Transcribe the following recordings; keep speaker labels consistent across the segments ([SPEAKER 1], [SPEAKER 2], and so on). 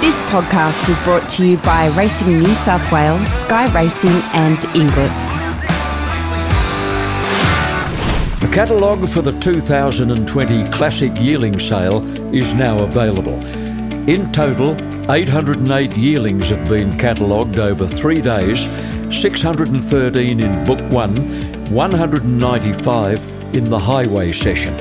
[SPEAKER 1] This podcast is brought to you by Racing New South Wales, Sky Racing, and Inglis.
[SPEAKER 2] The catalogue for the 2020 Classic Yearling Sale is now available. In total, 808 yearlings have been catalogued over three days, 613 in Book 1, 195 in the Highway session.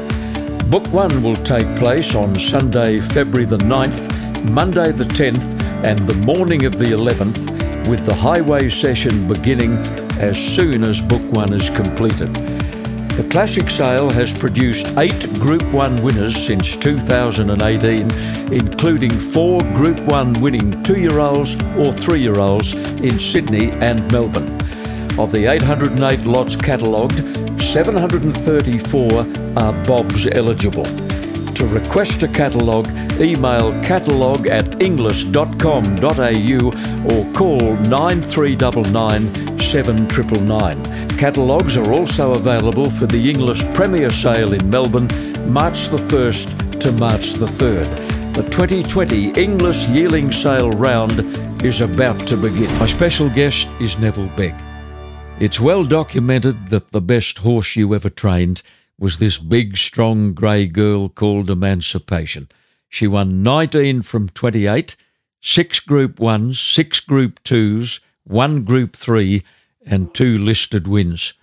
[SPEAKER 2] Book 1 will take place on Sunday, February the 9th, Monday the 10th, and the morning of the 11th, with the Highway session beginning as soon as Book 1 is completed. The Classic Sale has produced eight Group 1 winners since 2018, including four Group 1 winning two year olds or three year olds in Sydney and Melbourne. Of the 808 lots catalogued, 734 are Bobs eligible. To request a catalogue, email catalogue at inglis.com.au or call 9399 7999. Catalogues are also available for the Inglis Premier Sale in Melbourne, March the 1st to March the 3rd. The 2020 Inglis Yearling Sale round is about to begin. My special guest is Neville Begg. It's well documented that the best horse you ever trained was this big, strong grey girl called Emancipation. She won 19 from 28, six Group 1s, six Group 2s, one Group 3, and two listed wins.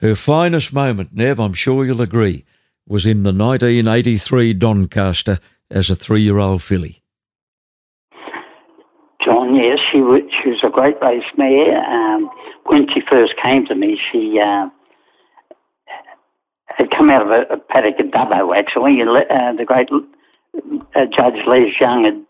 [SPEAKER 2] Her finest moment, Nev, I'm sure you'll agree, was in the 1983 Doncaster as a three year old filly.
[SPEAKER 3] John, yes, she was, she was a great race mare. Um, when she first came to me, she uh, had come out of a, a paddock at Dubbo, actually. Uh, the great uh, Judge Les Young had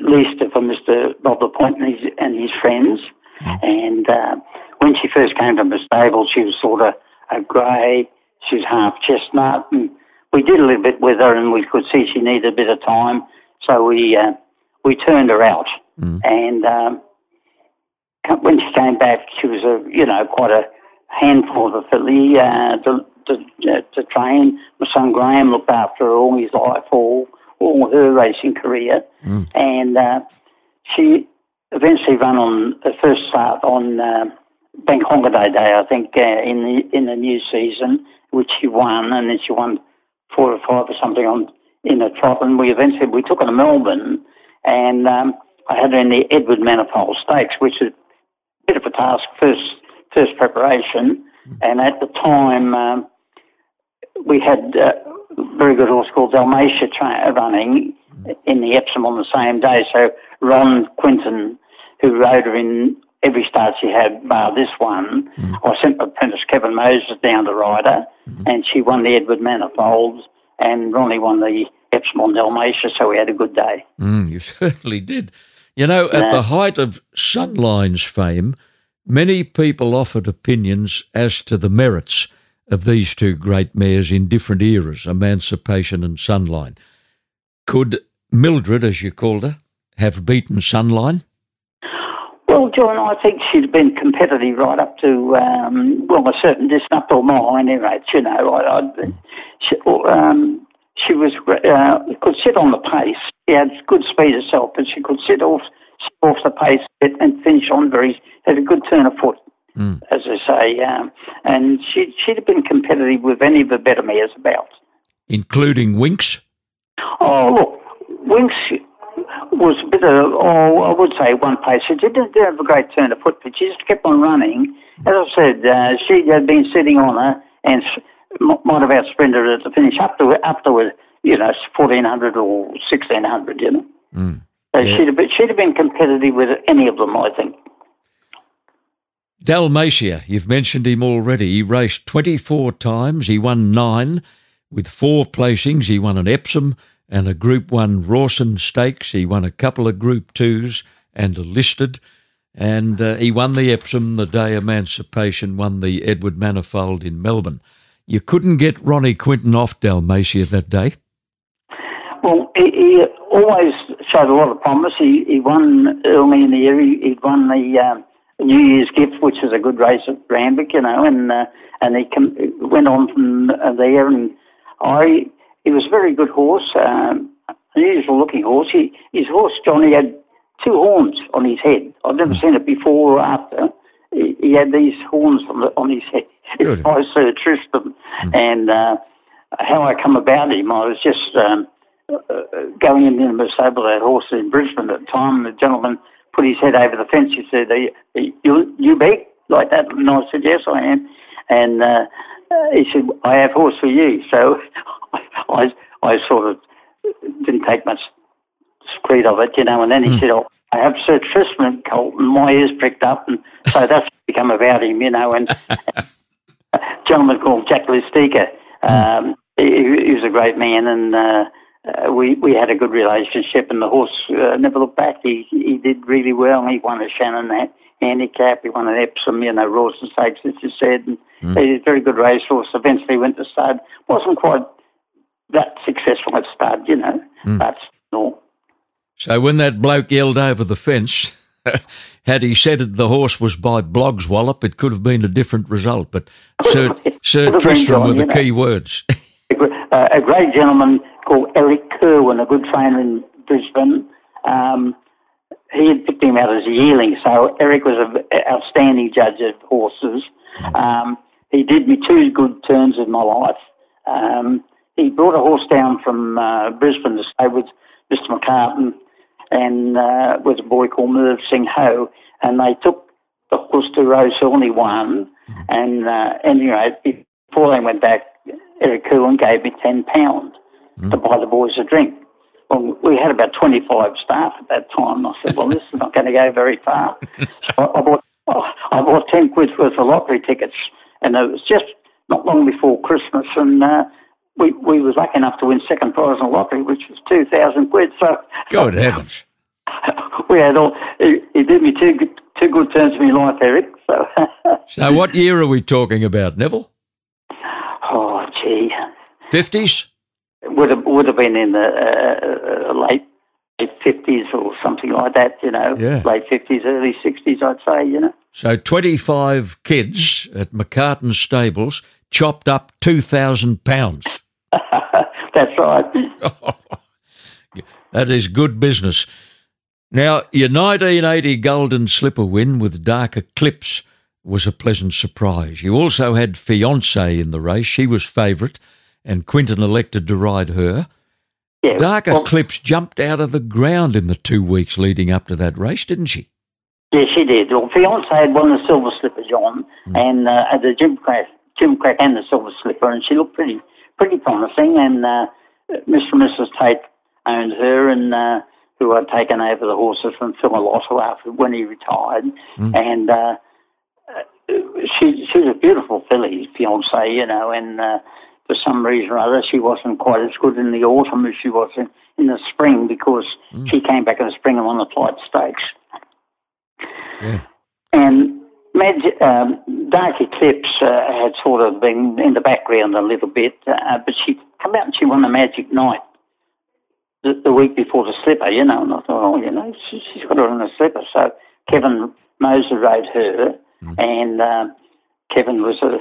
[SPEAKER 3] leased her for Mr. Bob Lapointe and his, and his friends. Mm. And uh, when she first came from the stable, she was sort of a grey, she was half chestnut. And we did a little bit with her, and we could see she needed a bit of time. So we uh, we turned her out. Mm. And um, when she came back, she was a you know quite a handful of filly uh, to, to, uh, to train. My son Graham looked after her all his life, all, all her racing career. Mm. And uh, she eventually ran on the first start on uh, Bank Holiday Day, I think, uh, in the in the new season, which she won, and then she won four or five or something on in a trot. And we eventually we took her to Melbourne, and um, I had her in the Edward Manifold Stakes, which is a bit of a task first first preparation, and at the time um, we had a very good horse called Dalmacia tra- running in the Epsom on the same day. So Ron Quinton, who rode her in every start she had, bar this one, mm. I sent my apprentice Kevin Moses down to ride her, mm. and she won the Edward Manifolds, and Ronnie won the Epsom on Dalmacia, so we had a good day.
[SPEAKER 2] Mm, you certainly did. You know, at the height of Sunline's fame, Many people offered opinions as to the merits of these two great mares in different eras, Emancipation and Sunline. Could Mildred, as you called her, have beaten Sunline?
[SPEAKER 3] Well, John, I think she'd been competitive right up to, um, well, a certain distance, up to a mile anyway. You know, I, I, she, um, she was uh, could sit on the pace. She had good speed herself, but she could sit off off the pace and finish on very, had a good turn of foot, mm. as I say. Um, and she, she'd have been competitive with any of the better mares about.
[SPEAKER 2] Including Winx?
[SPEAKER 3] Oh, look, Winx was a bit of, oh, I would say one pace. She didn't have a great turn of foot, but she just kept on running. As I said, uh, she had been sitting on her and might have outsprinted her at the finish up to, up to you know, 1400 or 1600, you know. Mm. So yeah. she'd, have been, she'd have been competitive with any of them, I think.
[SPEAKER 2] Dalmacia, you've mentioned him already. He raced 24 times. He won nine with four placings. He won an Epsom and a Group 1 Rawson Stakes. He won a couple of Group 2s and a listed. And uh, he won the Epsom the day Emancipation won the Edward Manifold in Melbourne. You couldn't get Ronnie Quinton off Dalmacia that day.
[SPEAKER 3] Well, he, he, always showed a lot of promise. He, he won early in the year. He, he won the um, New Year's Gift, which is a good race at Randwick, you know, and uh, and he com- went on from there. And I, he was a very good horse. Um, unusual looking horse. He, his horse, Johnny, had two horns on his head. I've never seen it before or after. He, he had these horns on, the, on his head. It's by Sir Tristram. Mm. And uh, how I come about him, I was just um, uh, going in the stable that horse in Brisbane at the time. The gentleman put his head over the fence. He said, Are you, you, you big like that? And I said, Yes, I am. And uh, he said, I have horse for you. So I, I sort of didn't take much screed of it, you know. And then he mm. said, oh, I have Sir Tristram colt, and my ears pricked up, and so that's become about him, you know. And a gentleman called Jack Lustica, hmm. um, he, he, was a great man, and uh, uh, we we had a good relationship. And the horse uh, never looked back. He he did really well. He won a Shannon handicap. He won an Epsom, you know, Rawson Stakes, as you said. And mm. He's a very good racehorse. Eventually went to stud. Wasn't quite that successful at stud, you know, mm. but no.
[SPEAKER 2] So when that bloke yelled over the fence, had he said it, the horse was by Bloggs Wallop, it could have been a different result. But Sir, Sir Tristram were the key words.
[SPEAKER 3] uh, a great gentleman called Eric Kerwin, a good trainer in Brisbane. Um, he had picked him out as a yearling, so Eric was an outstanding judge of horses. Um, he did me two good turns in my life. Um, he brought a horse down from uh, Brisbane to stay with Mr. McCartan and uh, with a boy called Merv Singh Ho, and they took the horse to Rosehill and he won. And uh, anyway, before they went back, Eric Coolan gave me £10 mm. to buy the boys a drink. Well, we had about 25 staff at that time. I said, well, this is not going to go very far. so I bought, I bought 10 quid worth of lottery tickets, and it was just not long before Christmas, and uh, we, we was lucky enough to win second prize in the lottery, which was 2,000 quid. So,
[SPEAKER 2] Good heavens.
[SPEAKER 3] we had all, he, he, did me two, two good turns in my life, Eric. So,
[SPEAKER 2] so what year are we talking about, Neville?
[SPEAKER 3] Oh, gee.
[SPEAKER 2] 50s?
[SPEAKER 3] Would have, would have been in the uh, uh late late 50s or something like that, you know. Yeah. Late 50s, early 60s, I'd say, you know.
[SPEAKER 2] So 25 kids at McCartan Stables chopped up £2,000.
[SPEAKER 3] That's right.
[SPEAKER 2] that is good business. Now, your 1980 Golden Slipper win with Dark Eclipse was a pleasant surprise. You also had Fiance in the race. She was favourite, and Quinton elected to ride her. Yeah, Dark well, Eclipse jumped out of the ground in the two weeks leading up to that race, didn't she?
[SPEAKER 3] Yeah, she did. Well, Fiance had won the Silver Slipper, John, mm. and uh, at the Gimcrack, Gimcrack and the Silver Slipper, and she looked pretty pretty promising. And uh, Mr. and Mrs. Tate owned her, and uh, who had taken over the horses from Phil Malotto after when he retired. Mm. And uh, she she was a beautiful filly, fiance, you know, and uh, for some reason or other, she wasn't quite as good in the autumn as she was in, in the spring because mm. she came back in the spring and won the Clyde Stakes. Yeah. And Mag- um, Dark Eclipse uh, had sort of been in the background a little bit, uh, but she came out and she won the Magic Night the, the, week before the slipper, you know, and I thought, oh, you know, she, has got her on a slipper. So Kevin Moses rode her, mm. and uh, Kevin was a,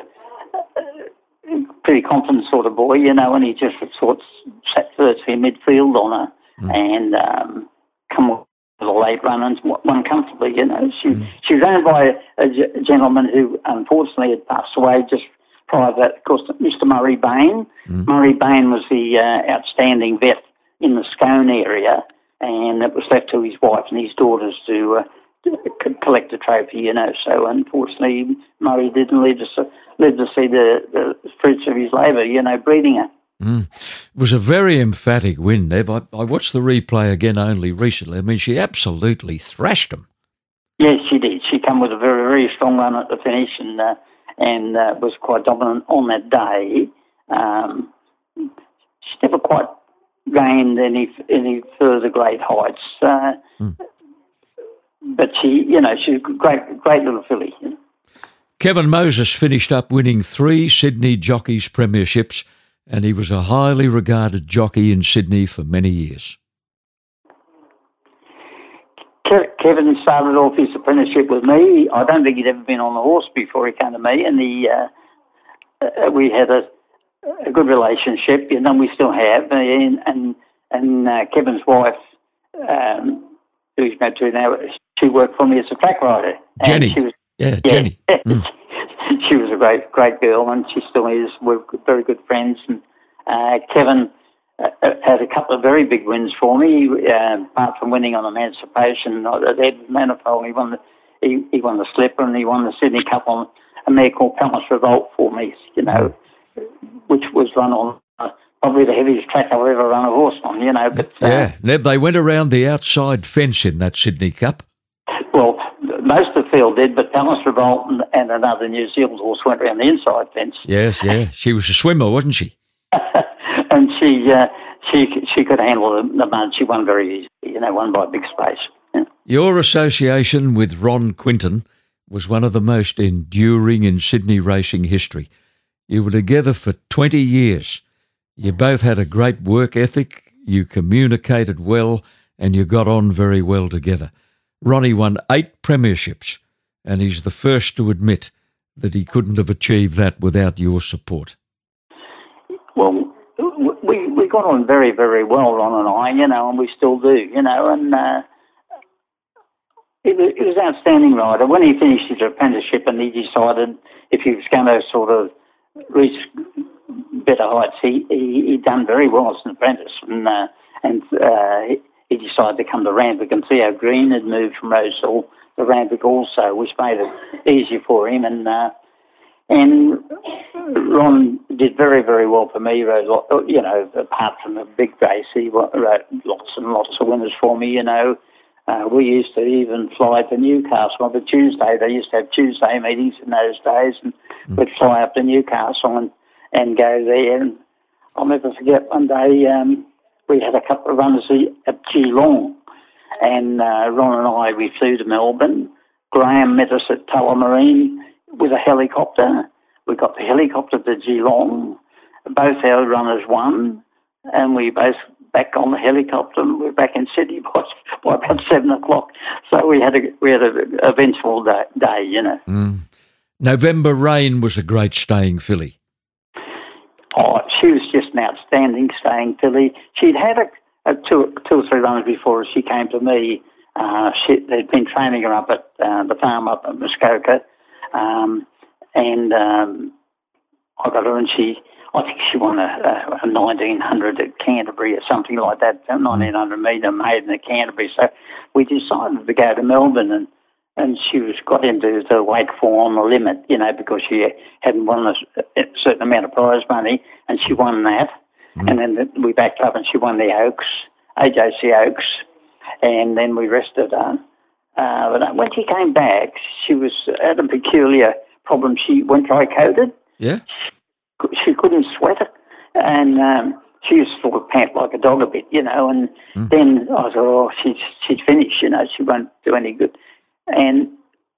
[SPEAKER 3] a, pretty confident sort of boy, you know, and he just sort of sat virtually midfield on her mm. and um, come with the late run and won comfortably. You know, she mm. she was owned by a, a, gentleman who unfortunately had passed away just prior to that. Of course, Mr. Murray Bain. Mm. Murray Bain was the uh, outstanding vet in the Scone area, and it was left to his wife and his daughters to. Uh, collect a trophy, you know. So unfortunately, Murray didn't live to, live to see the, the fruits of his labour, you know, breeding her.
[SPEAKER 2] Mm. It was a very emphatic win, Nev. I, I, watched the replay again only recently. I mean, she absolutely thrashed him.
[SPEAKER 3] Yes, she did. She came with a very, very strong run at the finish and uh, and uh, was quite dominant on that day. Um, she never quite gained any any further great heights, uh, mm. But she, you know, she's a great, great little filly. You know?
[SPEAKER 2] Kevin Moses finished up winning three Sydney Jockeys Premierships and he was a highly regarded jockey in Sydney for many years.
[SPEAKER 3] Kevin started off his apprenticeship with me. I don't think he'd ever been on a horse before he came to me, and he uh, uh we had a, a, good relationship, and then we still have. And, and and uh, Kevin's wife, um, who he's married to now, she worked for me as a track rider.
[SPEAKER 2] Jenny. She was, yeah, yeah, Jenny. Mm.
[SPEAKER 3] she was a great, great girl, and she still is. We're very good friends. And uh, Kevin uh, uh, had a couple of very big wins for me. Uh, apart from winning on Emancipation at Edmund Manifold, he won the he, he won the Slipper and he won the Sydney Cup on a mare called Palace Revolt for me. You know, which was run on uh, probably the heaviest track I've ever run a horse on. You know, but
[SPEAKER 2] uh, yeah, Nev, they went around the outside fence in that Sydney Cup.
[SPEAKER 3] Well, most of the field did, but Palace Revolt and, another New Zealand horse went around the inside fence.
[SPEAKER 2] Yes, yeah, she was a swimmer, wasn't she?
[SPEAKER 3] and she uh, she she could handle the, the mud. She won very easily. You know, won by a big space. Yeah.
[SPEAKER 2] Your association with Ron Quinton was one of the most enduring in Sydney racing history. You were together for 20 years. You both had a great work ethic, you communicated well, and you got on very well together. Ronnie won eight premierships, and he's the first to admit that he couldn't have achieved that without your support.
[SPEAKER 3] Well, we we got on very very well, Ron and I, you know, and we still do, you know, and uh, it, was, it was outstanding rider. When he finished his apprenticeship and he decided if he was going to sort of reach better heights, he he, he done very well as an apprentice, and uh, and uh, he decided to come to Randwick. And see how Green had moved from Rosehill to Randwick also, which made it easier for him. And uh, and Ron did very, very well for me. He wrote, you know, apart from the big race, he wrote lots and lots of winners for me, you know. Uh, we used to even fly to Newcastle on Tuesday. They used to have Tuesday meetings in those days, and mm. we'd fly up to Newcastle and, and go there. And I'll never forget one day um, we had a couple of runners at Geelong, and uh, Ron and I we flew to Melbourne. Graham met us at Tullamarine with a helicopter. We got the helicopter to Geelong. Both our runners won, and we both back on the helicopter. And we're back in Sydney by, by about seven o'clock. So we had a we had an eventful day, day you know.
[SPEAKER 2] Mm. November Rain was a great staying filly.
[SPEAKER 3] Oh, she was just an outstanding staying filly. She'd had a, a two, two or three runs before she came to me. Uh, she, they'd been training her up at uh, the farm up at Muskoka, um, and um, I got her, and she, I think she won a, a, a 1900 at Canterbury or something like that, 1900 metre maiden at Canterbury. So we decided to go to Melbourne and and she was got into the weight the limit, you know, because she hadn't won a, a certain amount of prize money, and she won that. Mm. And then we backed up, and she won the Oaks, AJC Oaks, and then we rested her. Uh, but when she came back, she was had a peculiar problem. She went dry coated.
[SPEAKER 2] Yeah.
[SPEAKER 3] She, couldn't sweat it, and um, she used to sort of pant like a dog a bit, you know. And mm. then I thought, oh, she's she's finished, you know. She won't do any good. And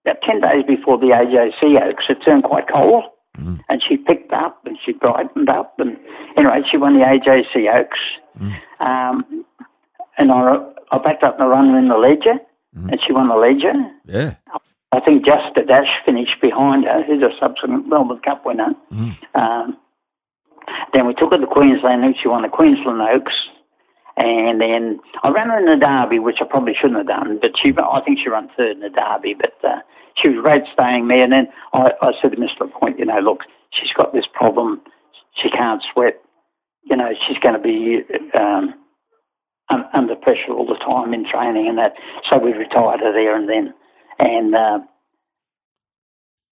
[SPEAKER 3] about 10 days before the AJC Oaks, it turned quite cold. Mm. And she picked up and she brightened up. And anyway, she won the AJC Oaks. Mm. Um, and I, I backed up the runner in the Leger, mm. and she won the Leger.
[SPEAKER 2] Yeah.
[SPEAKER 3] I think just a dash finished behind her, who's a subsequent Melbourne Cup winner. Mm. Um, then we took her to Queensland, and she won the Queensland Oaks. And then I ran her in the Derby, which I probably shouldn't have done, but she, I think she ran third in the Derby, but uh, she was great staying there. And then I, I said to Mr. Point, you know, look, she's got this problem. She can't sweat. You know, she's going to be um, un- under pressure all the time in training and that. So we retired her there and then. And uh,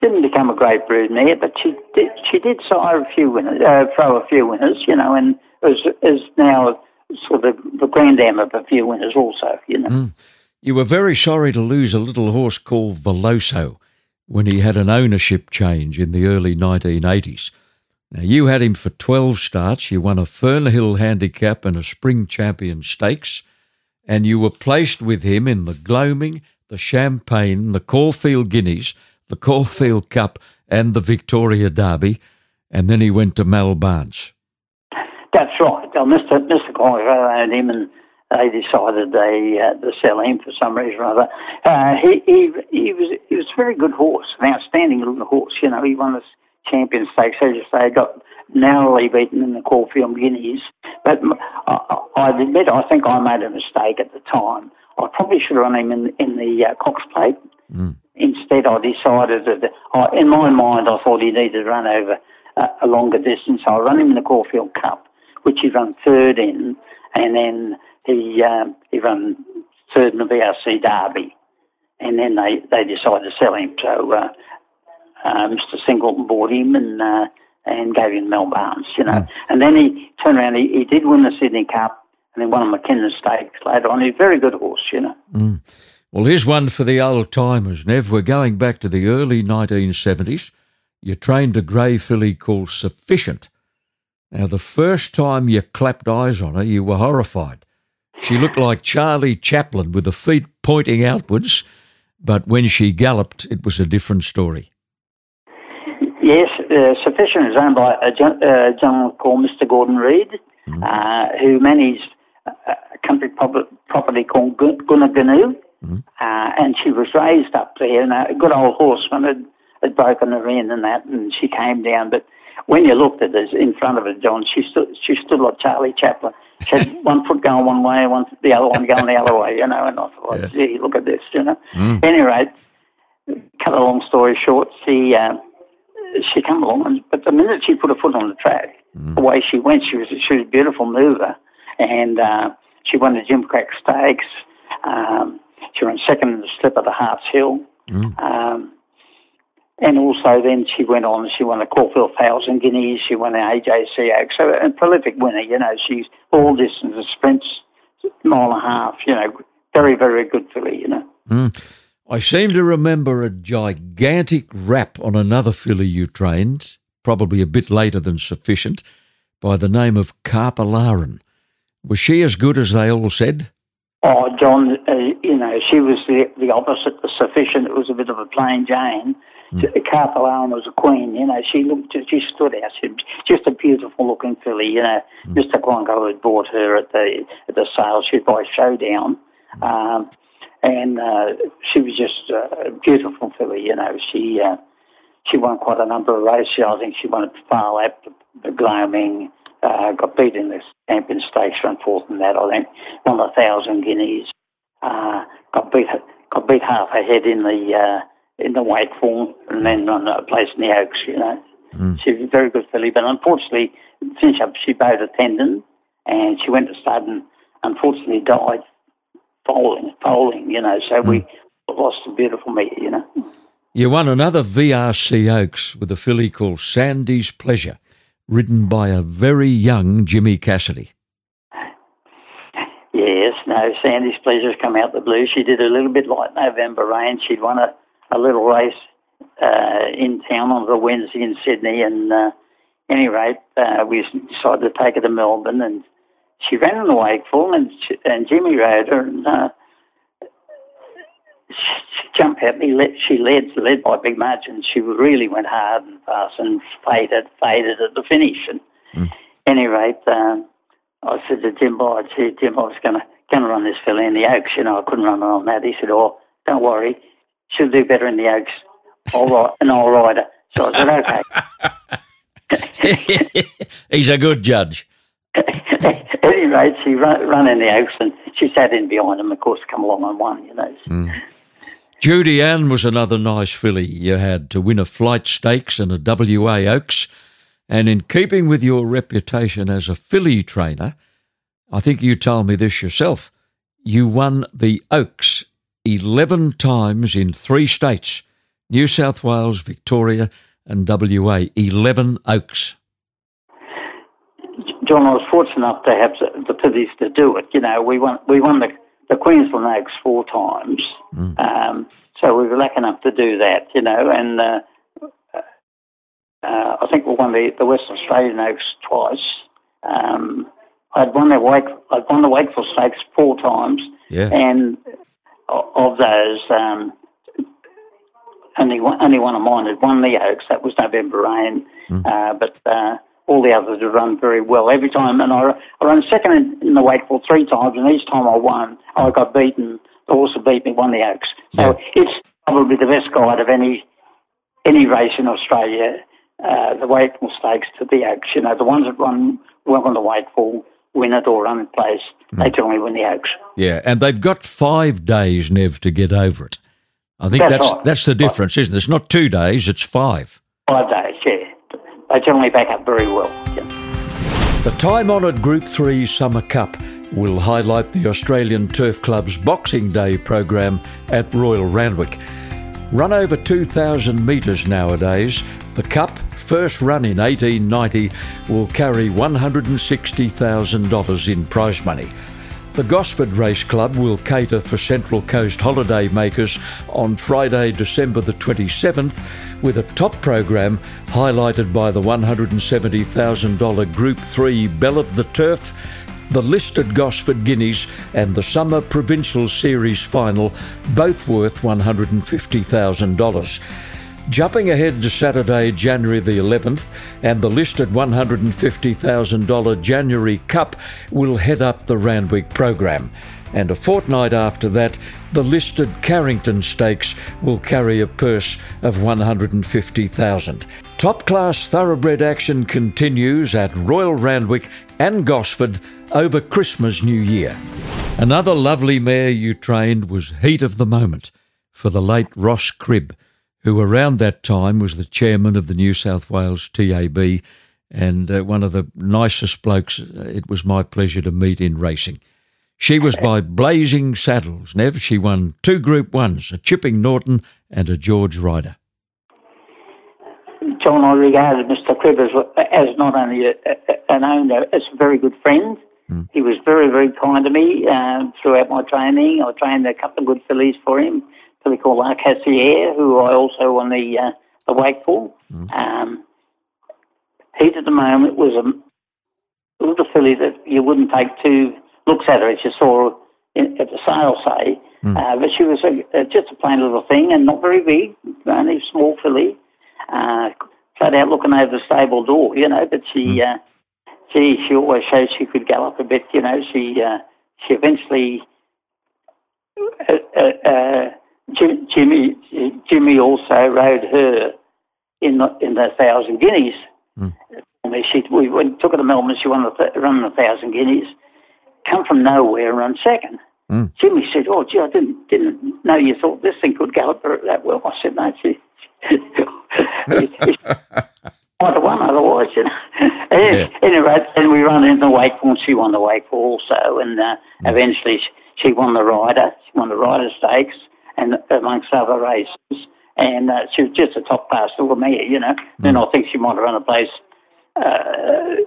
[SPEAKER 3] didn't become a great brood mare, but she did, she did sire a few winners, uh, throw a few winners, you know, and is, is now sort of the granddam of a few winners also, you know. Mm.
[SPEAKER 2] You were very sorry to lose a little horse called Veloso when he had an ownership change in the early 1980s. Now, you had him for 12 starts. You won a Fernhill handicap and a Spring Champion Stakes, and you were placed with him in the Gloaming, the Champagne, the Caulfield Guineas, the Caulfield Cup, and the Victoria Derby, and then he went to Mal Barnes.
[SPEAKER 3] That's right. Well, Mr. Mr. Collins owned him, and they decided they uh, to sell him for some reason or other. Uh, he, he he was he was a very good horse, an outstanding little horse. You know, he won the champion stakes. As you say, got narrowly beaten in the Caulfield Guineas, But I, I admit, I think I made a mistake at the time. I probably should have run him in, in the uh, Cox Plate. Mm. Instead, I decided that, uh, in my mind, I thought he needed to run over uh, a longer distance. I ran him in the Caulfield Cup, which he ran third in, and then he um, he ran third in the VRC Derby, and then they, they decided to sell him. So uh, uh, Mr. Singleton bought him and uh, and gave him Mal Barnes, you know. Mm. And then he turned around. He, he did win the Sydney Cup, and then won a Mackinnon Stakes later on. He's a very good horse, you know.
[SPEAKER 2] Mm. Well, here's one for the old timers, Nev. We're going back to the early 1970s. You trained a grey filly called Sufficient. Now, the first time you clapped eyes on her, you were horrified. She looked like Charlie Chaplin with the feet pointing outwards, but when she galloped, it was a different story.
[SPEAKER 3] Yes, uh, Sufficient is owned by a uh, gentleman called Mr. Gordon Reid, mm-hmm. uh, who managed a country property called Goonagunu, mm-hmm. uh, and she was raised up there, and a good old horseman had, had broken her in and that, and she came down. But when you looked at her in front of her, John, she stood, she stood like Charlie Chaplin. She had one foot going one way, one the other one going the other way, you know. And I thought, yeah. gee, look at this, you know. Mm. Anyway, cut a long story short, she. Uh, she came along, but the minute she put her foot on the track, mm. the way she went, she was she was a beautiful mover, and uh, she won the Gimcrack Stakes. Um, she ran second in the slip of the Harts Hill. Mm. Um, and also then she went on, she won the Caulfield Thousand Guineas, she won the AJC Oaks. So a prolific winner, you know, she's all distances, sprints, mile and a half, you know, very, very good filly, you know.
[SPEAKER 2] Mm. I seem to remember a gigantic rap on another filly you trained, probably a bit later than sufficient, by the name of Carpalaran. Was she as good as they all said?
[SPEAKER 3] Oh, John, uh, you know, she was the, the opposite of sufficient. It was a bit of a plain Jane. Mm. Was a queen, you know. She looked, she stood out. She, just a beautiful looking filly, you know. Mm. Mr. Quango had bought her at the at the sale. She'd by Showdown. Mm. Um, and uh, she was just a beautiful filly. You know, she uh, she won quite a number of races. I think she won at Lap, the Gloaming, uh, got beat in the Champion Stakes, ran fourth in that. I think won a thousand guineas. Uh, got beat got beat half a head in the uh, in the Wakeful, and then run a place in the Oaks. You know, mm. she was a very good filly, but unfortunately, finish up she bowed a tendon, and she went to stud and unfortunately died foaling, foaling, you know. So mm. we lost a beautiful mare, you know.
[SPEAKER 2] You won another VRC Oaks with a filly called Sandy's Pleasure, ridden by a very young Jimmy Cassidy.
[SPEAKER 3] Yes, no, Sandy's Pleasure's come out the blue. She did a little bit like November Rain. She'd won a, a little race uh, in town on the Wednesday in Sydney, and uh, any rate, uh, we decided to take her to Melbourne and she ran in the wakeful, and, and Jimmy rode her, and uh, she jumped at me. She led, led by big margins. She really went hard and fast and faded, faded at the finish. And mm. any rate, um, I said to Jim, oh, I said, Jim, I was going to going to run this filly in the Oaks. You know, I couldn't run her on that. He said, oh, don't worry, she'll do better in the Oaks. All right, and I'll ride her. So I
[SPEAKER 2] said, okay. He's a good judge.
[SPEAKER 3] At any rate, she ran, ran in the Oaks and she sat in behind him, of course, come along and won, you know. Mm.
[SPEAKER 2] Judy Ann was another nice filly you had to win a flight stakes and a WA Oaks. And in keeping with your reputation as a filly trainer, I think you told me this yourself. You won the Oaks 11 times in three states New South Wales, Victoria, and WA. 11 Oaks.
[SPEAKER 3] John, I was fortunate enough to have the fillies to do it. You know, we won we won the, the Queensland Oaks four times, mm. um, so we were lucky enough to do that. You know, and uh, uh, I think we won the, the Western Australian Oaks twice. Um, I'd won the Wake I'd won the Wakeful Stakes four times,
[SPEAKER 2] yeah.
[SPEAKER 3] and of those. Um, only one, only one of mine had won the Oaks. That was November Rain, mm. uh, but uh, all the others have run very well every time. And I, I ran second in, the Wakeful three times, and each time I won, I got beaten. The horse that beat me won the Oaks. So yeah. it's probably the best guide of any any race in Australia. Uh, the Wakeful Stakes to the Oaks. You know, the ones that run well on the Wakeful win it or run in place. They generally win the Oaks.
[SPEAKER 2] Yeah, and they've got five days, Nev, to get over it. I think
[SPEAKER 3] That's
[SPEAKER 2] that's
[SPEAKER 3] right.
[SPEAKER 2] that's the difference, isn't it? It's not two days; it's five.
[SPEAKER 3] Five days, yeah. They generally back up very well.
[SPEAKER 2] The time honoured Group 3 Summer Cup will highlight the Australian Turf Club's Boxing Day program at Royal Randwick. Run over 2,000 metres nowadays, the Cup, first run in 1890, will carry $160,000 in prize money. The Gosford Race Club will cater for Central Coast holiday makers on Friday, December the 27th, with a top program highlighted by the $170,000 Group 3 Bell of the Turf, the listed Gosford Guineas, and the Summer Provincial Series final, both worth $150,000. Jumping ahead to Saturday, January the 11th, and the listed $150,000 January Cup will head up the Randwick program. And a fortnight after that, the listed Carrington Stakes will carry a purse of 150,000. Top class thoroughbred action continues at Royal Randwick and Gosford over Christmas New Year. Another lovely mare you trained was Heat of the Moment for the late Ross Cribb who around that time was the chairman of the New South Wales TAB and uh, one of the nicest blokes uh, it was my pleasure to meet in racing. She was by Blazing Saddles. Nev, she won two Group Ones, a Chipping Norton and a George Ryder.
[SPEAKER 3] John, I regarded Mr. Cribb as, as not only a, a, an owner, as a very good friend. He was very, very kind to me uh, throughout my training. I trained a couple of good fillies for him, a filly called La Cassiere, who I also won the, uh, the Wakeful. Um, Heat at the moment was a little filly that you wouldn't take two looks at her as you saw in, at the sale, say. Uh, but she was a, just a plain little thing and not very big, only small filly. Uh, flat out looking over the stable door, you know, but she, uh, gee, she always showed she could gallop a bit, you know. She, uh, she eventually, uh, uh, uh, Jim- Jimmy, Jimmy also rode her in the, in the thousand guineas. And she, we went, took her to Melbourne. She won the th- run the thousand guineas. Come from nowhere and run second. Jimmy said, "Oh, gee, I didn't didn't know you thought this thing could gallop that well." I said, "No, she." Might have won otherwise, you know.
[SPEAKER 2] Yeah.
[SPEAKER 3] Anyway, then we run into the Wakeful, and she won the Wakeful also, and uh, eventually she, she won the Ryder. She won the Ryder Stakes, and amongst other races, and uh, she was just a top class little mare, you know. Then I think she might have run a place. Uh,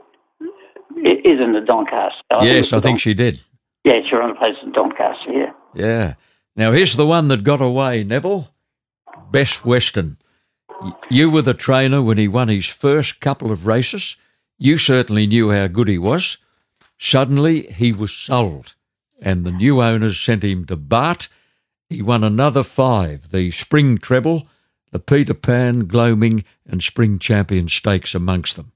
[SPEAKER 3] is in the Doncaster.
[SPEAKER 2] yes,
[SPEAKER 3] it's
[SPEAKER 2] I
[SPEAKER 3] the
[SPEAKER 2] think
[SPEAKER 3] Don-
[SPEAKER 2] she did.
[SPEAKER 3] Yeah, she ran a place in Doncaster. Yeah.
[SPEAKER 2] Yeah. Now here's the one that got away, Neville. Best Western. You were the trainer when he won his first couple of races. You certainly knew how good he was. Suddenly he was sold, and the new owners sent him to Bart. He won another five the Spring Treble, the Peter Pan, Gloaming, and Spring Champion Stakes amongst them.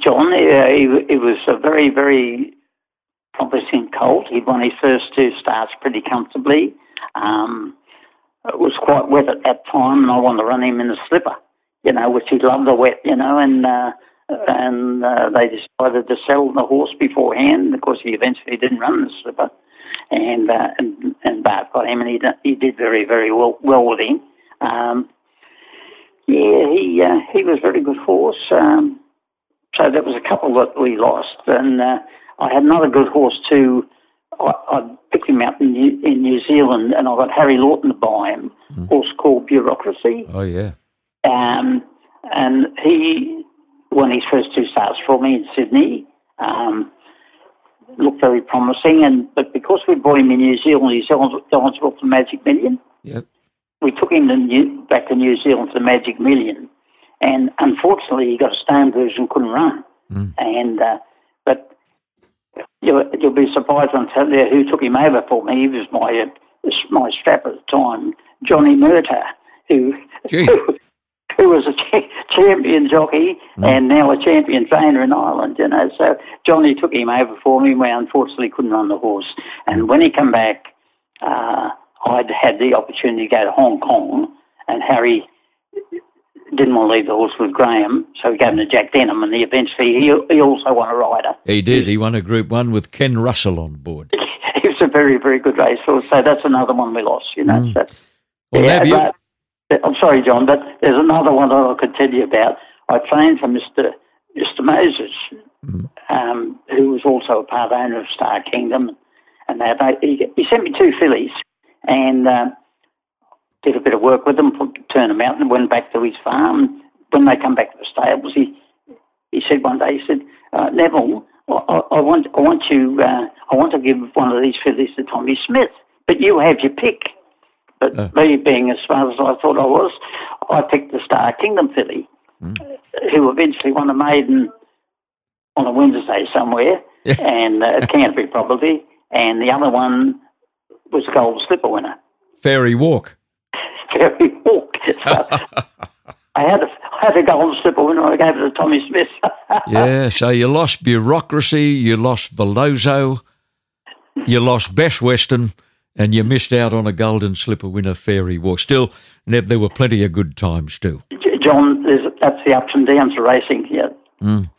[SPEAKER 3] John, uh, he, he was a very, very promising colt. He'd won his first two starts pretty comfortably. Um, it was quite wet at that time, and I wanted to run him in the slipper, you know, which he loved the wet, you know, and uh, and uh, they decided to sell the horse beforehand. Of course, he eventually didn't run the slipper, and uh, and, and Bart got him, and he did, he did very, very well well with him. Um, yeah, he uh, he was a very good horse. Um, so there was a couple that we lost, and uh, I had another good horse too. I, I picked him up in New, in New Zealand, and I got Harry Lawton to buy him. A horse called Bureaucracy,
[SPEAKER 2] Oh, yeah.
[SPEAKER 3] um, and he won his first two starts for me in Sydney. Um, looked very promising, and but because we bought him in New Zealand, Zealand's eligible for the Magic Million
[SPEAKER 2] Yep.
[SPEAKER 3] we took him to New, back to New Zealand for the Magic Million, and unfortunately he got a stone version, couldn't run. And uh, but you'll, you'll be surprised when I tell you who took him over for me. He was my uh, my strap at the time, Johnny Murtagh, who
[SPEAKER 2] Gee.
[SPEAKER 3] who was a cha- champion jockey and now a champion trainer in Ireland. You know, so Johnny took him over for me. We unfortunately couldn't run the horse, and when he came back. Uh, I'd had the opportunity to go to Hong Kong, and Harry didn't want to leave the horse with Graham, so he gave him to Jack Denham, and he eventually he, he also won a Ryder.
[SPEAKER 2] He did. He won a Group One with Ken Russell on board.
[SPEAKER 3] he was a very very good racehorse, so that's another one we lost. You know.
[SPEAKER 2] Mm.
[SPEAKER 3] So,
[SPEAKER 2] Well,
[SPEAKER 3] yeah,
[SPEAKER 2] have you?
[SPEAKER 3] but- I'm sorry, John, but there's another one that I could tell you about. I trained for Mr. Mr. Moses,
[SPEAKER 2] Mm.
[SPEAKER 3] um, who was also a part owner of Star Kingdom, and that he, he sent me two fillies, and um, did a bit of work with them, put, turned them out, and went back to his farm. When they come back to the stables, he he said one day, he said, uh, Neville, I, I, I want I want you uh, I want to give one of these fillies to Tommy Smith, but you have your pick. But
[SPEAKER 2] Uh.
[SPEAKER 3] me being as smart as I thought I was, I picked the Star Kingdom filly, who eventually won a maiden on a Wednesday somewhere, and uh, at Canterbury probably, and the other one was a Gold Slipper winner.
[SPEAKER 2] Fairy Walk.
[SPEAKER 3] Fairy Walk. So I had a, I had a Gold Slipper winner. I gave it to Tommy Smith.
[SPEAKER 2] Yeah, so you lost bureaucracy, you lost Veloso, you lost Best Western, and you missed out on a Golden Slipper winner, Fairy Walk. Still, Nev, there were plenty of good times too.
[SPEAKER 3] John, that's the ups and downs of racing. Yeah. Mm.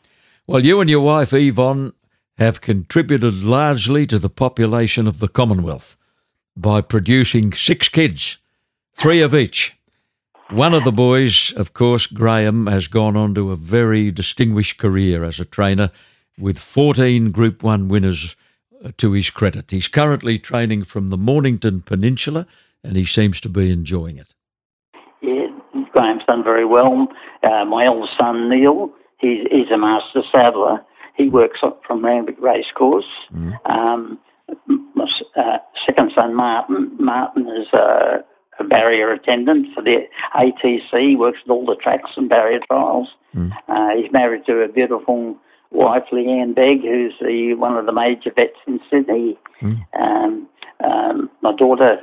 [SPEAKER 2] Well, you and your wife, Yvonne, have contributed largely to the population of the Commonwealth by producing six kids, three of each. One of the boys, of course, Graham, has gone on to a very distinguished career as a trainer with 14 Group 1 winners uh, to his credit. He's currently training from the Mornington Peninsula and he seems to be enjoying it.
[SPEAKER 3] Yeah, Graham's done very well. Uh, my eldest son, Neil, he's, he's a master saddler. He works up from Randwick Racecourse. Um, my uh, second son, Martin, Martin is a, a barrier attendant for the ATC. Works at all the tracks and barrier trials. Uh, he's married to a beautiful wife, Leanne Begg, who's the, one of the major vets in Sydney. Um, um, my daughter,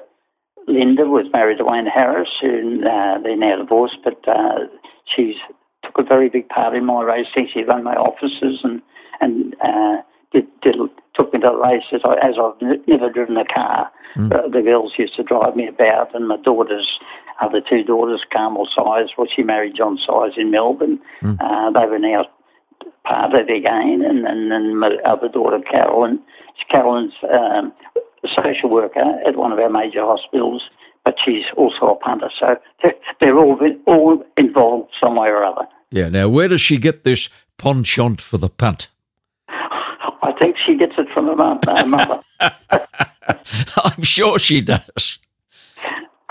[SPEAKER 3] Linda was married to Wayne Harris, who uh, they're now divorced, but uh, she's took a very big part in my racing. She run my offices and and uh, did, did took me to the races I- as I've n- never driven a car. Uh, the girls used to drive me about, and my daughters, other two daughters, Carmel Size, well, she married John Size in Melbourne. Uh, they were now part of it again, and and then my other daughter, Carolyn. Carolyn's um, a social worker at one of our major hospitals, but she's also a punter. So they're, they're all all involved some way or other.
[SPEAKER 2] Yeah, now where does she get this penchant for the punt?
[SPEAKER 3] I think she gets it from her mum, her mother.
[SPEAKER 2] I'm sure she does.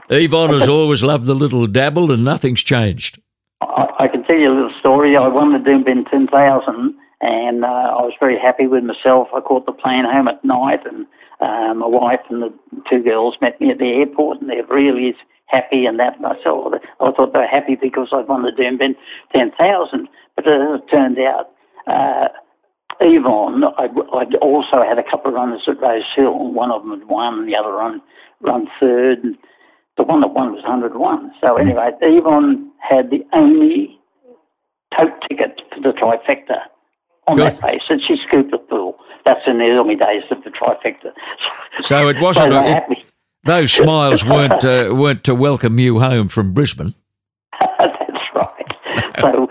[SPEAKER 2] Yvonne has always loved the little dabble and nothing's changed.
[SPEAKER 3] I, I can tell you a little story. I won the Doomben 10,000 and uh, I was very happy with myself. I caught the plane home at night and uh, my wife and the two girls met me at the airport and they're really happy and that. And I, I thought they were happy because I'd won the Doomben 10,000. But as it turned out, uh, Yvonne, I'd, I'd also had a couple of runners at Rose Hill. One of them had won, the other run run third. And the one that won was 101. So anyway, Yvonne had the only tote ticket for the trifecta on
[SPEAKER 2] Good.
[SPEAKER 3] that race, and she scooped the pool. That's in the early days of the trifecta.
[SPEAKER 2] So it wasn't.
[SPEAKER 3] So
[SPEAKER 2] a- it- those smiles weren't uh, weren't to welcome you home from Brisbane.
[SPEAKER 3] That's right. so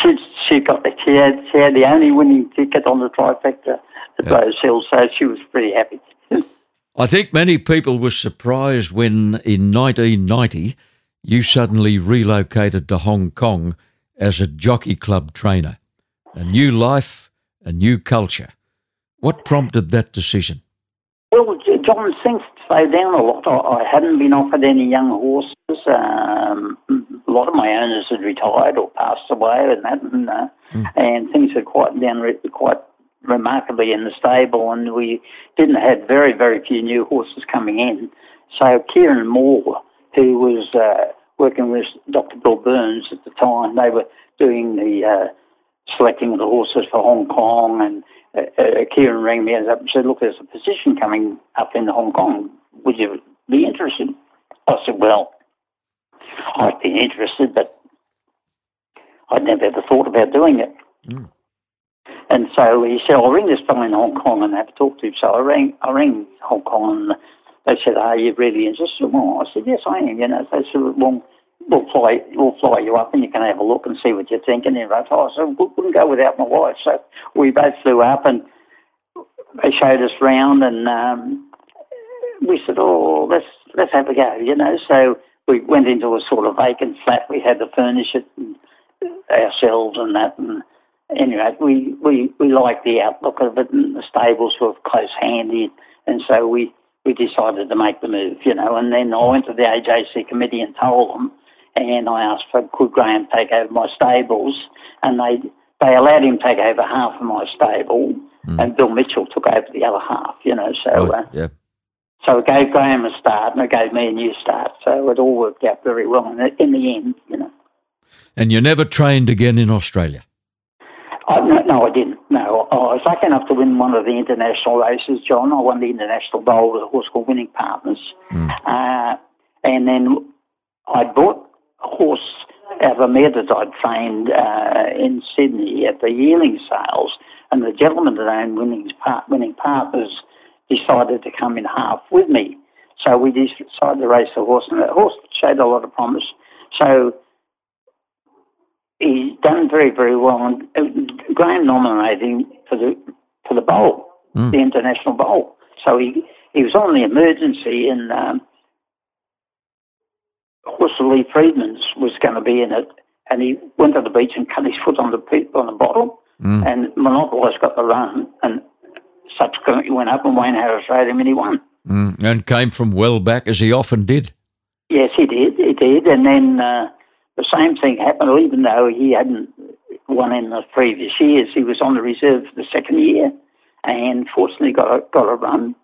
[SPEAKER 3] she, she got the, she had she had the only winning ticket on the trifecta at Rose Hill, so she was pretty happy.
[SPEAKER 2] I think many people were surprised when, in 1990, you suddenly relocated to Hong Kong as a jockey club trainer. A new life, a new culture. What prompted that decision?
[SPEAKER 3] Well, John, things slowed down a lot. I, I hadn't been offered any young horses. Um, a lot of my owners had retired or passed away, and that, and, uh, and things had quieted down re- quite remarkably in the stable, and we didn't have very, very few new horses coming in. So Kieran Moore, who was uh, working with Dr. Bill Burns at the time, they were doing the uh, selecting of the horses for Hong Kong, and uh, uh, Kieran rang me up and said, "Look, there's a position coming up in Hong Kong. Would you be interested?" I said, "Well, I'd be interested, but I'd never ever thought about doing it." And so he said, "I'll ring this fellow in Hong Kong and have a talk to him." So I rang, I rang Hong Kong, and they said, "Are you really interested?" Well, I said, "Yes, I am." You know, they said, "Well, we'll fly, we'll fly you up and you can have a look and see what you're thinking. And I oh, so we wouldn't go without my wife. So we both flew up and they showed us round and um, we said, oh, let's let's have a go, you know. So we went into a sort of vacant flat. We had to furnish it ourselves and that. And anyway, we, we, we liked the outlook of it and the stables were close handy. And so we, we decided to make the move, you know. And then I went to the AJC committee and told them, and I asked for could Graham take over my stables, and they they allowed him to take over half of my stable, mm. and Bill Mitchell took over the other half, you know. So
[SPEAKER 2] oh, uh, yeah.
[SPEAKER 3] So it gave Graham a start, and it gave me a new start. So it all worked out very well in the, in the end, you know.
[SPEAKER 2] And you never trained again in Australia?
[SPEAKER 3] I, no, no, I didn't. No, I was lucky enough to win one of the international races, John. I won the international bowl with a horse called Winning Partners. Mm. Uh, and then I bought horse out of a mare that I'd trained uh, in Sydney at the yearling sales. And the gentleman that owned Winning, Winning Partners decided to come in half with me. So we decided to race the horse, and the horse showed a lot of promise. So he's done very, very well. And uh, Graham nominated him for the for the bowl, mm. the international bowl. So he he was on the emergency, and um, horse Lee Freedman's was going to be in it, and he went to the beach and cut his foot on the on the bottle, mm. and Monopolize got the run, and subsequently went up and Wayne Harris rode him and he won.
[SPEAKER 2] Mm, and came from well back as he often did.
[SPEAKER 3] Yes, he did. He did. And then uh, the same thing happened, even though he hadn't won in the previous years. He was on the reserve for the second year and fortunately got a, got a run.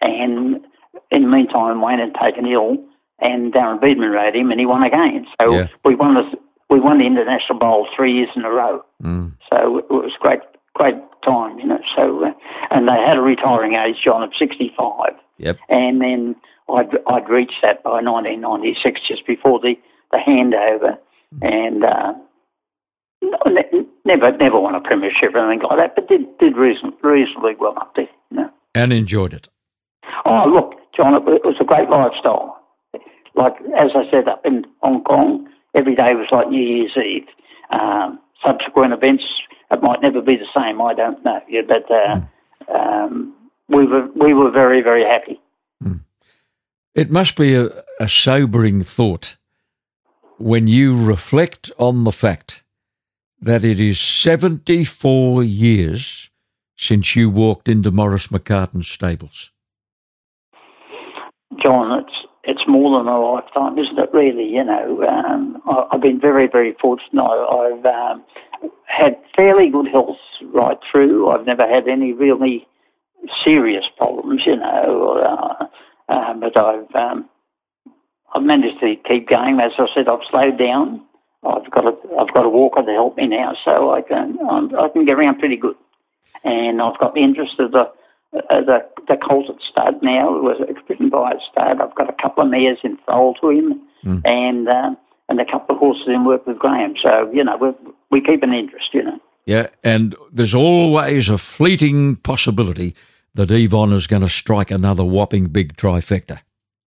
[SPEAKER 3] And in the meantime, Wayne had taken ill and Darren Beadman rode him and he won again. So yeah. we won the we won the International Bowl three years in a row. Mm. So it was great great time, you know. So, uh, and they had a retiring age, John, of 65.
[SPEAKER 2] Yep.
[SPEAKER 3] And then I'd, I'd reached that by 1996, just before the, the handover. And uh, never never won a premiership or anything like that, but did, did reason, reasonably well up there, you know.
[SPEAKER 2] And enjoyed it.
[SPEAKER 3] Oh, look, John, it, it was a great lifestyle. Like, as I said, up in Hong Kong, every day was like New Year's Eve. Um, subsequent events it might never be the same. I don't know. Yeah, but uh, mm. um, we were we were very very happy.
[SPEAKER 2] Mm. It must be a, a sobering thought when you reflect on the fact that it is 74 years since you walked into Maurice McCarten's stables.
[SPEAKER 3] John, it's it's more than a lifetime, isn't it? Really, you know, um, I, have been very, very fortunate. I, have um, had fairly good health right through. I've never had any really serious problems, you know. Uh, uh, but I've um, I've managed to keep going. As I said, I've slowed down. I've got a I've got a walker to help me now, so I can I can get around pretty good. And I've got the interest of the the the colted stud now. It was driven by a stud. I've got a couple of mares in foal to him, mm. and uh, and a couple of horses in work with Graham. So you know we we keep an interest. You know.
[SPEAKER 2] Yeah, and there's always a fleeting possibility that Yvonne is going to strike another whopping big trifecta.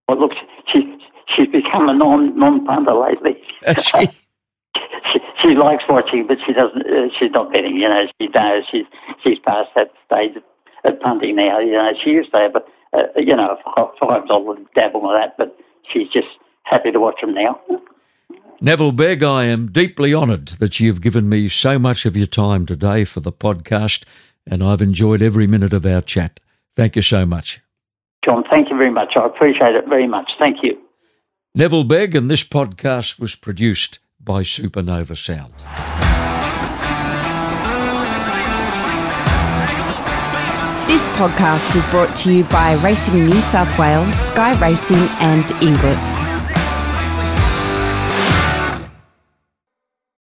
[SPEAKER 3] Well, look, she she's become a non non punter lately.
[SPEAKER 2] she?
[SPEAKER 3] she? she likes watching, but she doesn't. Uh, she's not betting. You know, she knows she's she's past that stage at punting now. You know, she used to have, a, uh, you know, five dollars dabble with that, but she's just happy to watch them now.
[SPEAKER 2] Neville Begg, I am deeply honoured that you've given me so much of your time today for the podcast, and I've enjoyed every minute of our chat. Thank you so much.
[SPEAKER 3] John, thank you very much. I appreciate it very much. Thank you.
[SPEAKER 2] Neville Begg, and this podcast was produced by Supernova Sound.
[SPEAKER 1] Podcast is brought to you by Racing New South Wales, Sky Racing, and Inglis.